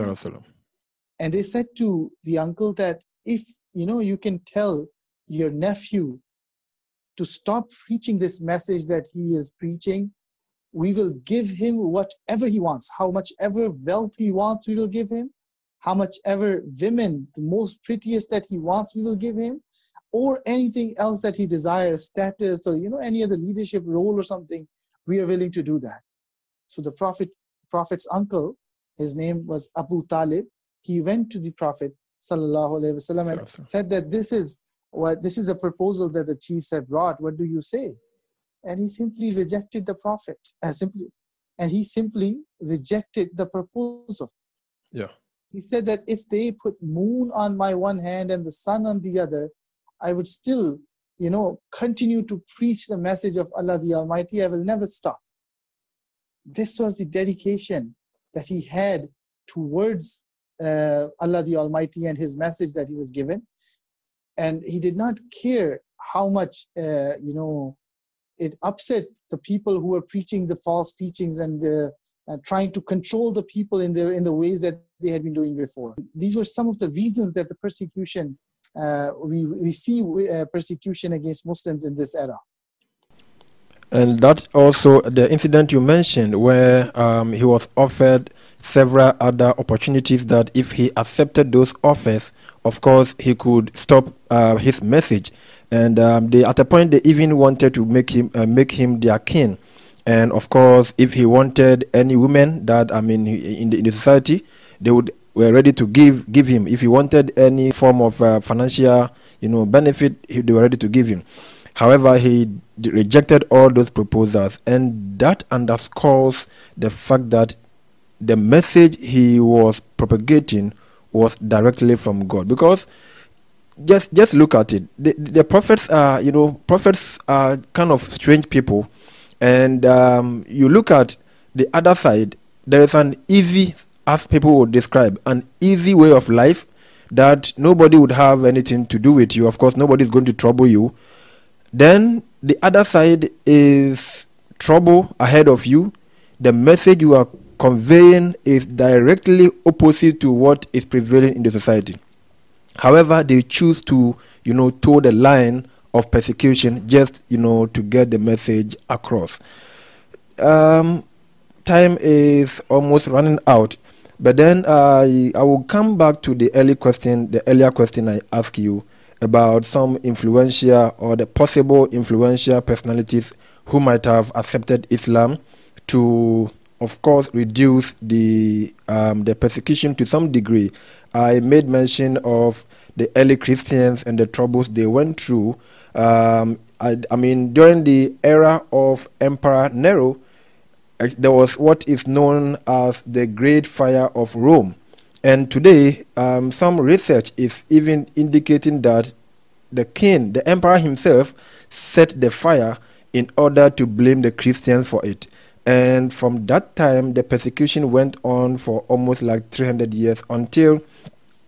And they said to the uncle that if you know you can tell your nephew to stop preaching this message that he is preaching, we will give him whatever he wants, how much ever wealth he wants, we will give him, how much ever women, the most prettiest that he wants, we will give him, or anything else that he desires, status, or you know, any other leadership role or something, we are willing to do that. So the Prophet, Prophet's uncle, his name was Abu Talib, he went to the Prophet sallallahu alaihi wasallam, and said that this is what this is a proposal that the chiefs have brought. What do you say? And he simply rejected the Prophet. Uh, simply, and he simply rejected the proposal. Yeah. He said that if they put moon on my one hand and the sun on the other, I would still, you know, continue to preach the message of Allah the Almighty. I will never stop. This was the dedication that he had towards uh, Allah the Almighty and his message that he was given. And he did not care how much, uh, you know, it upset the people who were preaching the false teachings and uh, uh, trying to control the people in the in the ways that they had been doing before. These were some of the reasons that the persecution uh, we we see uh, persecution against Muslims in this era. And that also the incident you mentioned, where um, he was offered several other opportunities that if he accepted those offers, of course he could stop uh, his message. And um, they, at a point, they even wanted to make him uh, make him their king. And of course, if he wanted any women that I mean in the, in the society, they would were ready to give give him. If he wanted any form of uh, financial, you know, benefit, he, they were ready to give him. However, he d- rejected all those proposals, and that underscores the fact that the message he was propagating was directly from God. Because just just look at it, the, the prophets are, you know, prophets are kind of strange people and um, you look at the other side, there is an easy, as people would describe, an easy way of life that nobody would have anything to do with you. Of course, nobody is going to trouble you. Then the other side is trouble ahead of you. The message you are conveying is directly opposite to what is prevailing in the society. However, they choose to, you know, toe the line of persecution just, you know, to get the message across. Um, time is almost running out, but then I I will come back to the early question, the earlier question I asked you about some influential or the possible influential personalities who might have accepted Islam to, of course, reduce the um, the persecution to some degree. I made mention of the early Christians and the troubles they went through. Um, I, I, mean, during the era of Emperor Nero, there was what is known as the Great Fire of Rome. And today, um, some research is even indicating that the king, the emperor himself, set the fire in order to blame the Christians for it. And from that time, the persecution went on for almost like 300 years until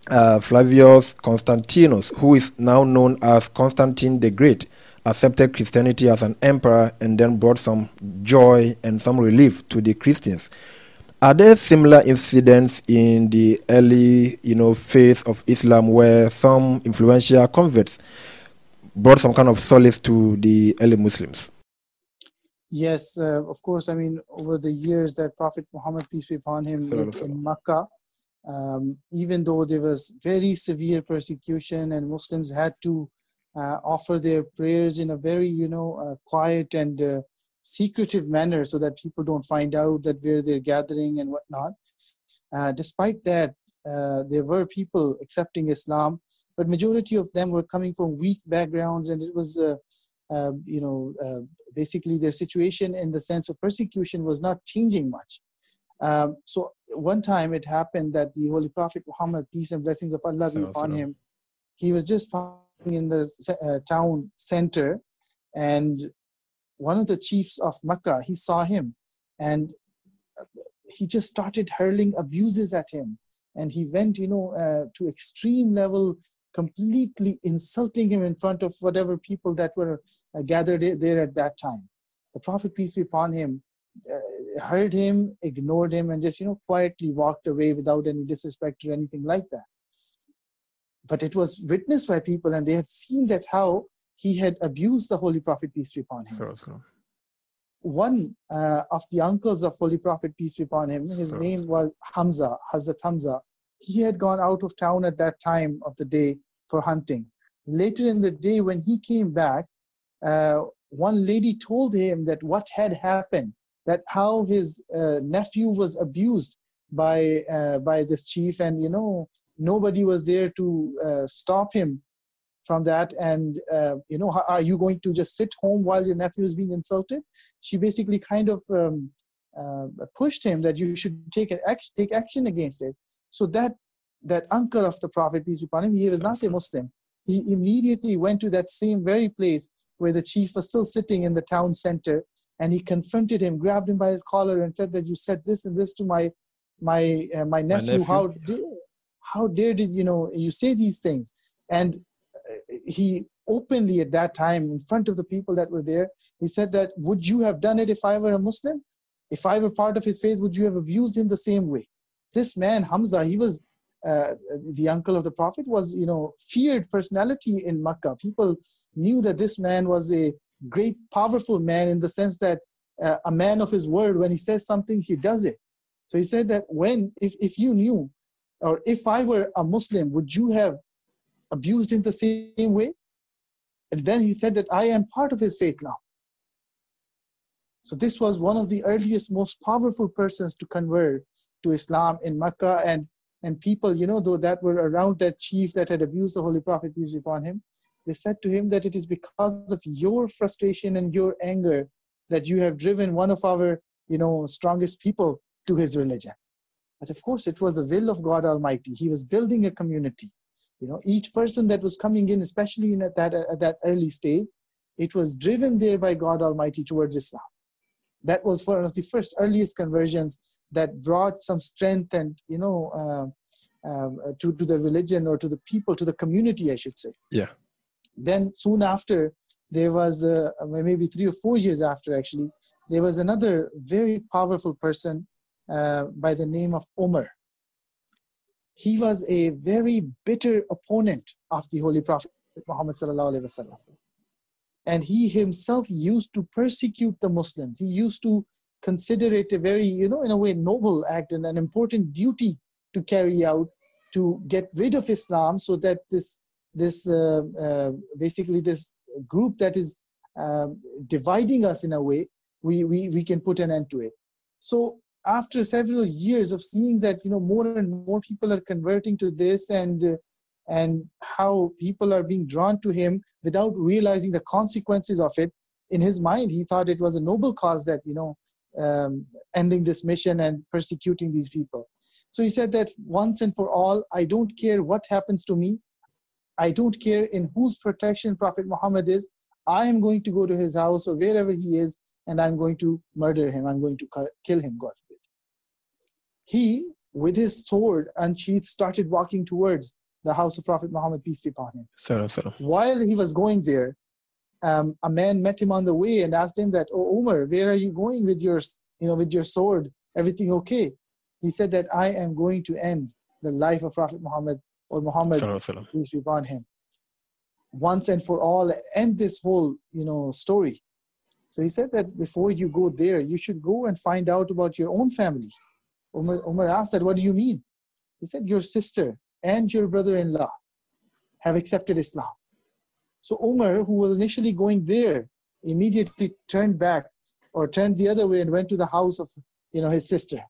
uh, Flavius Constantinus, who is now known as Constantine the Great, accepted Christianity as an emperor and then brought some joy and some relief to the Christians. Are there similar incidents in the early, you know, phase of Islam where some influential converts brought some kind of solace to the early Muslims? Yes, uh, of course. I mean, over the years that Prophet Muhammad, peace be upon him, lived in Makkah, um, even though there was very severe persecution and Muslims had to uh, offer their prayers in a very, you know, uh, quiet and uh, secretive manner so that people don't find out that where they're gathering and whatnot. Uh, despite that, uh, there were people accepting Islam, but majority of them were coming from weak backgrounds, and it was, you know, basically their situation in the sense of persecution was not changing much. Um, so one time it happened that the Holy Prophet Muhammad, peace and blessings of Allah be upon him, he was just passing in the uh, town center, and one of the chiefs of Mecca, he saw him, and he just started hurling abuses at him, and he went, you know, uh, to extreme level, completely insulting him in front of whatever people that were uh, gathered there at that time. The Prophet, peace be upon him, uh, heard him, ignored him, and just, you know, quietly walked away without any disrespect or anything like that. But it was witnessed by people, and they had seen that how he had abused the Holy Prophet, peace be upon him. Sure, sure. One uh, of the uncles of Holy Prophet, peace be upon him, his sure. name was Hamza, Hazrat Hamza. He had gone out of town at that time of the day for hunting. Later in the day, when he came back, uh, one lady told him that what had happened, that how his uh, nephew was abused by uh, by this chief, and you know nobody was there to uh, stop him from that. And uh, you know, are you going to just sit home while your nephew is being insulted? She basically kind of um, uh, pushed him that you should take an action, take action against it. So that that uncle of the Prophet peace be upon him, he was not a Muslim. He immediately went to that same very place where the chief was still sitting in the town center and he confronted him grabbed him by his collar and said that you said this and this to my my uh, my, nephew. my nephew how dare how dare did you know you say these things and uh, he openly at that time in front of the people that were there he said that would you have done it if i were a muslim if i were part of his faith would you have abused him the same way this man hamza he was uh, the uncle of the prophet was you know feared personality in makkah. People knew that this man was a great powerful man in the sense that uh, a man of his word. When he says something he does it. So he said that when if, if you knew or if i were a muslim would you have abused him the same way? And then he said that i am part of his faith now. So this was one of the earliest most powerful persons to convert to islam in makkah and and people, you know, though that were around that chief that had abused the Holy Prophet, peace be upon him, they said to him that it is because of your frustration and your anger that you have driven one of our, you know, strongest people to his religion. But of course, it was the will of God Almighty. He was building a community. You know, each person that was coming in, especially in at that at that early stage, it was driven there by God Almighty towards Islam that was one of the first earliest conversions that brought some strength and you know uh, um, uh, to to the religion or to the people to the community i should say. Yeah. Then soon after there was uh, maybe three or four years after actually there was another very powerful person uh, by the name of Umar. He was a very bitter opponent of the Holy Prophet Muhammad and he himself used to persecute the Muslims. He used to consider it a very, you know, in a way, noble act and an important duty to carry out to get rid of Islam so that this, this uh, uh, basically this group that is uh, dividing us in a way, we, we, we can put an end to it. So after several years of seeing that, you know, more and more people are converting to this and uh, and how people are being drawn to him without realizing the consequences of it. In his mind he thought it was a noble cause that you know um, ending this mission and persecuting these people. So he said that once and for all i don't care what happens to me. I don't care in whose protection prophet muhammad is. I am going to go to his house or wherever he is and i'm going to murder him. I'm going to kill him god forbid. He with his sword unsheathed started walking towards the house of Prophet Muhammad, peace be upon him. Salam, salam. While he was going there, um, a man met him on the way and asked him that, "Oh Umar, where are you going with your, you know, with your sword? Everything okay?" He said that I am going to end the life of Prophet Muhammad or Muhammad, salam, peace be upon him, once and for all. End this whole, you know, story. So he said that before you go there, you should go and find out about your own family. Umar, Umar asked that, "What do you mean?" He said, "Your sister and your brother-in-law have accepted Islam. So Umar, who was initially going there, immediately turned back or turned the other way and went to the house of you know his sister.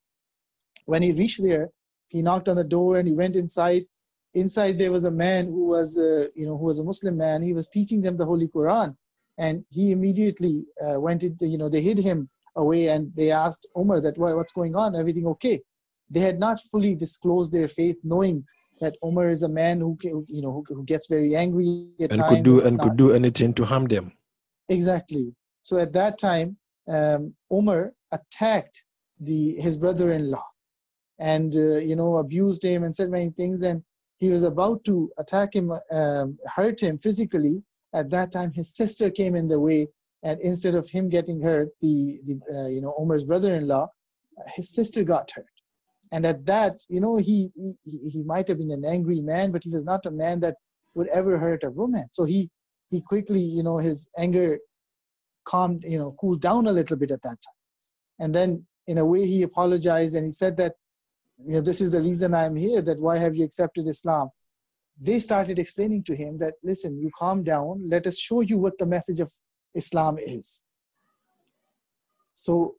When he reached there, he knocked on the door and he went inside. Inside there was a man who was uh, you know who was a Muslim man. He was teaching them the Holy Quran, and he immediately uh, went into you know they hid him away and they asked Umar that what's going on, everything okay? They had not fully disclosed their faith, knowing that Umar is a man who you know who, who gets very angry and could do and not. could do anything to harm them. Exactly. So at that time, um, Umar attacked the his brother-in-law, and uh, you know abused him and said many things. And he was about to attack him, um, hurt him physically. At that time, his sister came in the way, and instead of him getting hurt, the, the uh, you know Umar's brother-in-law, his sister got hurt and at that you know he, he he might have been an angry man but he was not a man that would ever hurt a woman. So he he quickly you know his anger calmed you know cooled down a little bit at that time. And then in a way he apologized and he said that you know this is the reason i'm here that why have you accepted islam? They started explaining to him that listen you calm down. Let us show you what the message of islam is. So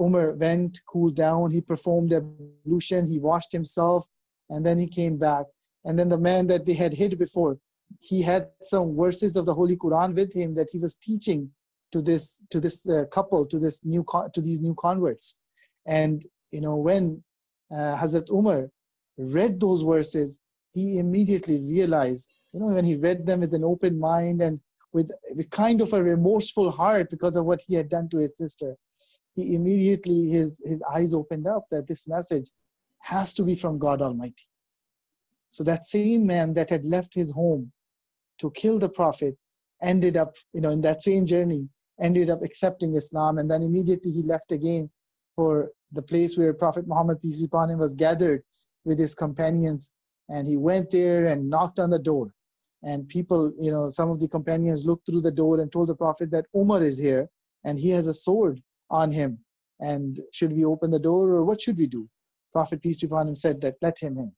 Umar went, cooled down, he performed ablution, he washed himself, and then he came back. And then the man that they had hid before, he had some verses of the Holy Quran with him that he was teaching to this to this uh, couple, to this new to these new converts. And you know when uh, Hazrat Umar read those verses, he immediately realized, you know, when he read them with an open mind and with, with kind of a remorseful heart because of what he had done to his sister he immediately his his eyes opened up that this message has to be from God Almighty. So that same man that had left his home to kill the Prophet ended up, you know, in that same journey, ended up accepting Islam, and then immediately he left again for the place where Prophet Muhammad peace be upon him was gathered with his companions, and he went there and knocked on the door. And people, you know, some of the companions looked through the door and told the Prophet that Umar is here and he has a sword on him. And should we open the door or what should we do? Prophet, peace be upon him, said that let him in.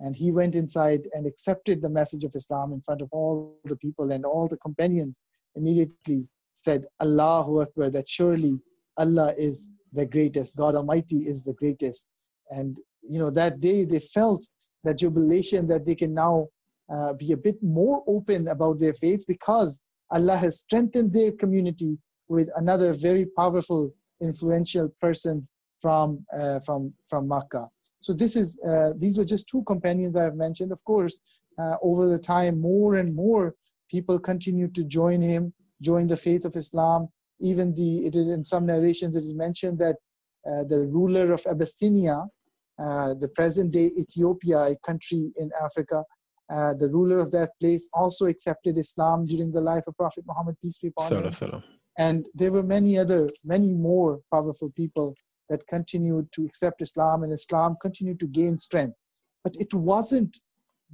And he went inside and accepted the message of Islam in front of all the people and all the companions immediately said, Allahu Akbar, that surely Allah is the greatest, God Almighty is the greatest. And you know, that day they felt that jubilation that they can now uh, be a bit more open about their faith because Allah has strengthened their community with another very powerful, influential person from uh, from from Makkah. So this is uh, these were just two companions I have mentioned. Of course, uh, over the time, more and more people continued to join him, join the faith of Islam. Even the it is in some narrations it is mentioned that uh, the ruler of Abyssinia, uh, the present-day Ethiopia, a country in Africa, uh, the ruler of that place also accepted Islam during the life of Prophet Muhammad, peace be upon him. And there were many other, many more powerful people that continued to accept Islam and Islam continued to gain strength. But it wasn't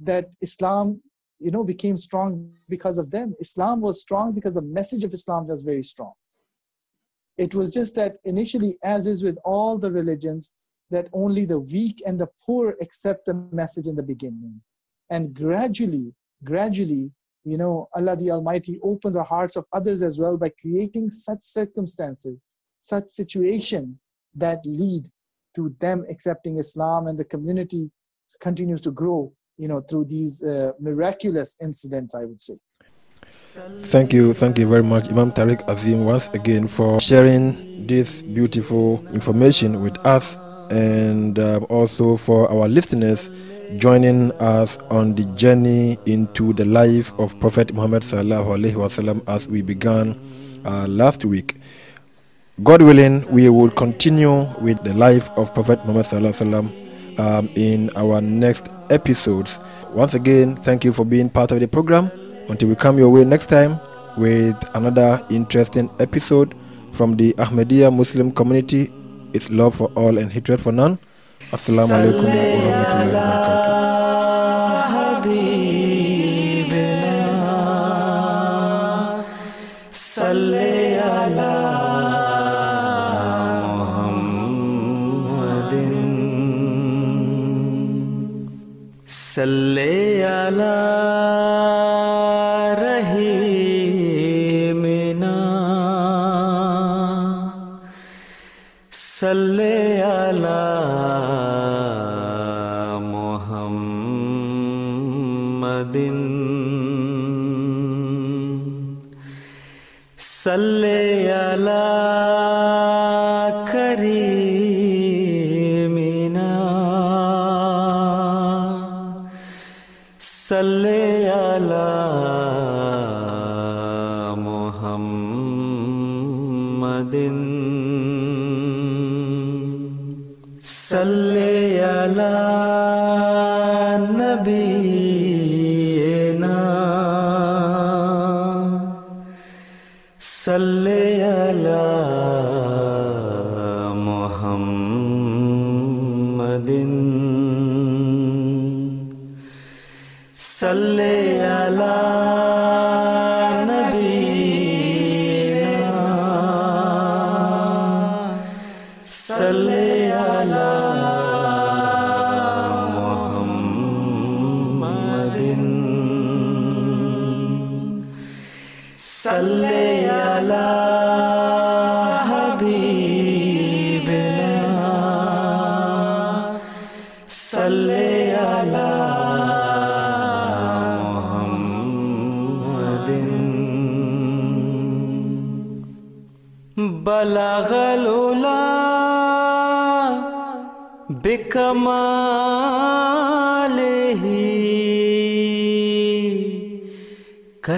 that Islam, you know, became strong because of them. Islam was strong because the message of Islam was very strong. It was just that initially, as is with all the religions, that only the weak and the poor accept the message in the beginning. And gradually, gradually, you know, Allah the Almighty opens the hearts of others as well by creating such circumstances, such situations that lead to them accepting Islam and the community continues to grow, you know, through these uh, miraculous incidents, I would say. Thank you, thank you very much, Imam Tariq Azim, once again for sharing this beautiful information with us and um, also for our listeners joining us on the journey into the life of Prophet Muhammad sallallahu alaihi wasallam as we began uh, last week. God willing, we will continue with the life of Prophet Muhammad sallallahu alaihi wasallam um, in our next episodes. Once again, thank you for being part of the program. Until we come your way next time with another interesting episode from the Ahmadiyya Muslim community. It's love for all and hatred for none. Assalamu alaikum wa rahmatullahi صلي على رحيمنا صلي على محمد صلي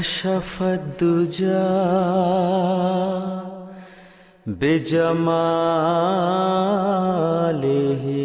كشف الدجى بجماله